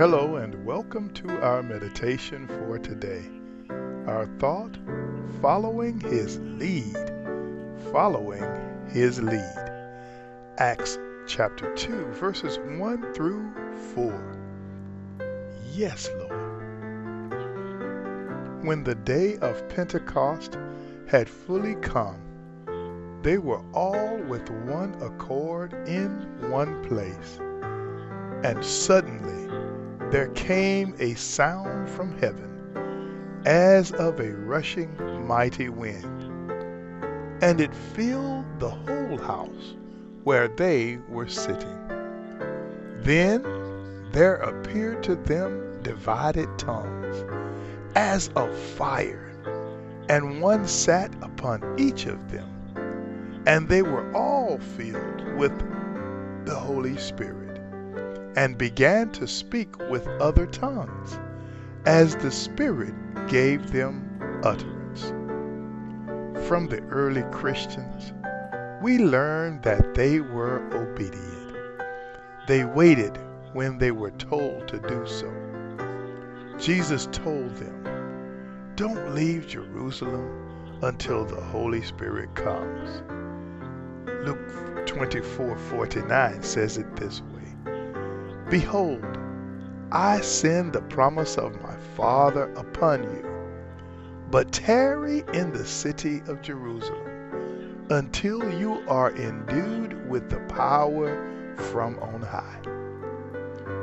Hello, and welcome to our meditation for today. Our thought following his lead. Following his lead. Acts chapter 2, verses 1 through 4. Yes, Lord. When the day of Pentecost had fully come, they were all with one accord in one place. And suddenly there came a sound from heaven as of a rushing mighty wind, and it filled the whole house where they were sitting. Then there appeared to them divided tongues as of fire, and one sat upon each of them. And they were all filled with the Holy Spirit and began to speak with other tongues, as the Spirit gave them utterance. From the early Christians, we learn that they were obedient. They waited when they were told to do so. Jesus told them, Don't leave Jerusalem until the Holy Spirit comes. Luke 24:49 says it this way. Behold, I send the promise of my Father upon you, but tarry in the city of Jerusalem until you are endued with the power from on high.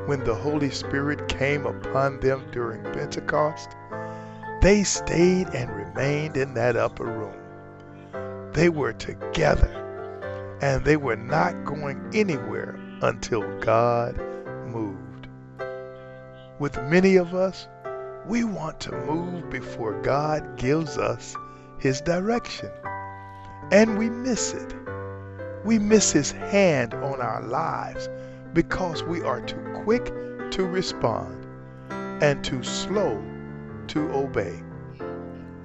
When the Holy Spirit came upon them during Pentecost, they stayed and remained in that upper room. They were together and they were not going anywhere until God moved. With many of us, we want to move before God gives us His direction. And we miss it. We miss His hand on our lives because we are too quick to respond and too slow to obey.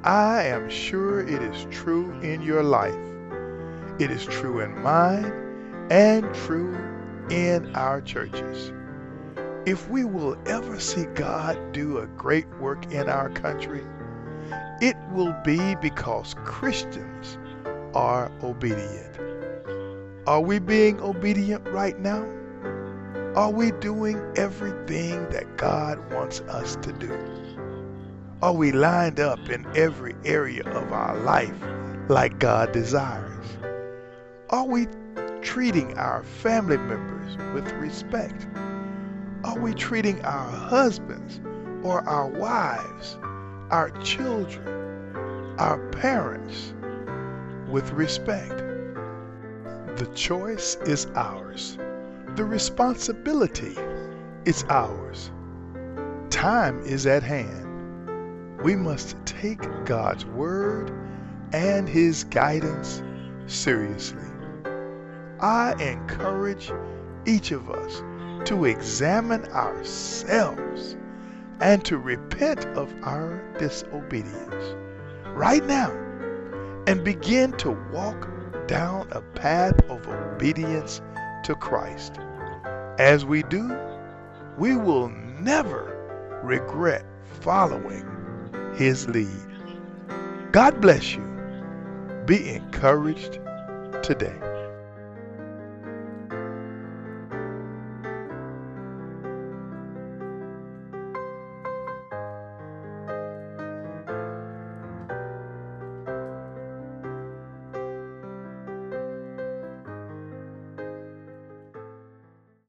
I am sure it is true in your life. It is true in mine and true in our churches. If we will ever see God do a great work in our country, it will be because Christians are obedient. Are we being obedient right now? Are we doing everything that God wants us to do? Are we lined up in every area of our life like God desires? Are we treating our family members with respect? Are we treating our husbands or our wives, our children, our parents with respect? The choice is ours. The responsibility is ours. Time is at hand. We must take God's word and his guidance seriously. I encourage each of us to examine ourselves and to repent of our disobedience right now and begin to walk down a path of obedience to Christ. As we do, we will never regret following His lead. God bless you. Be encouraged today.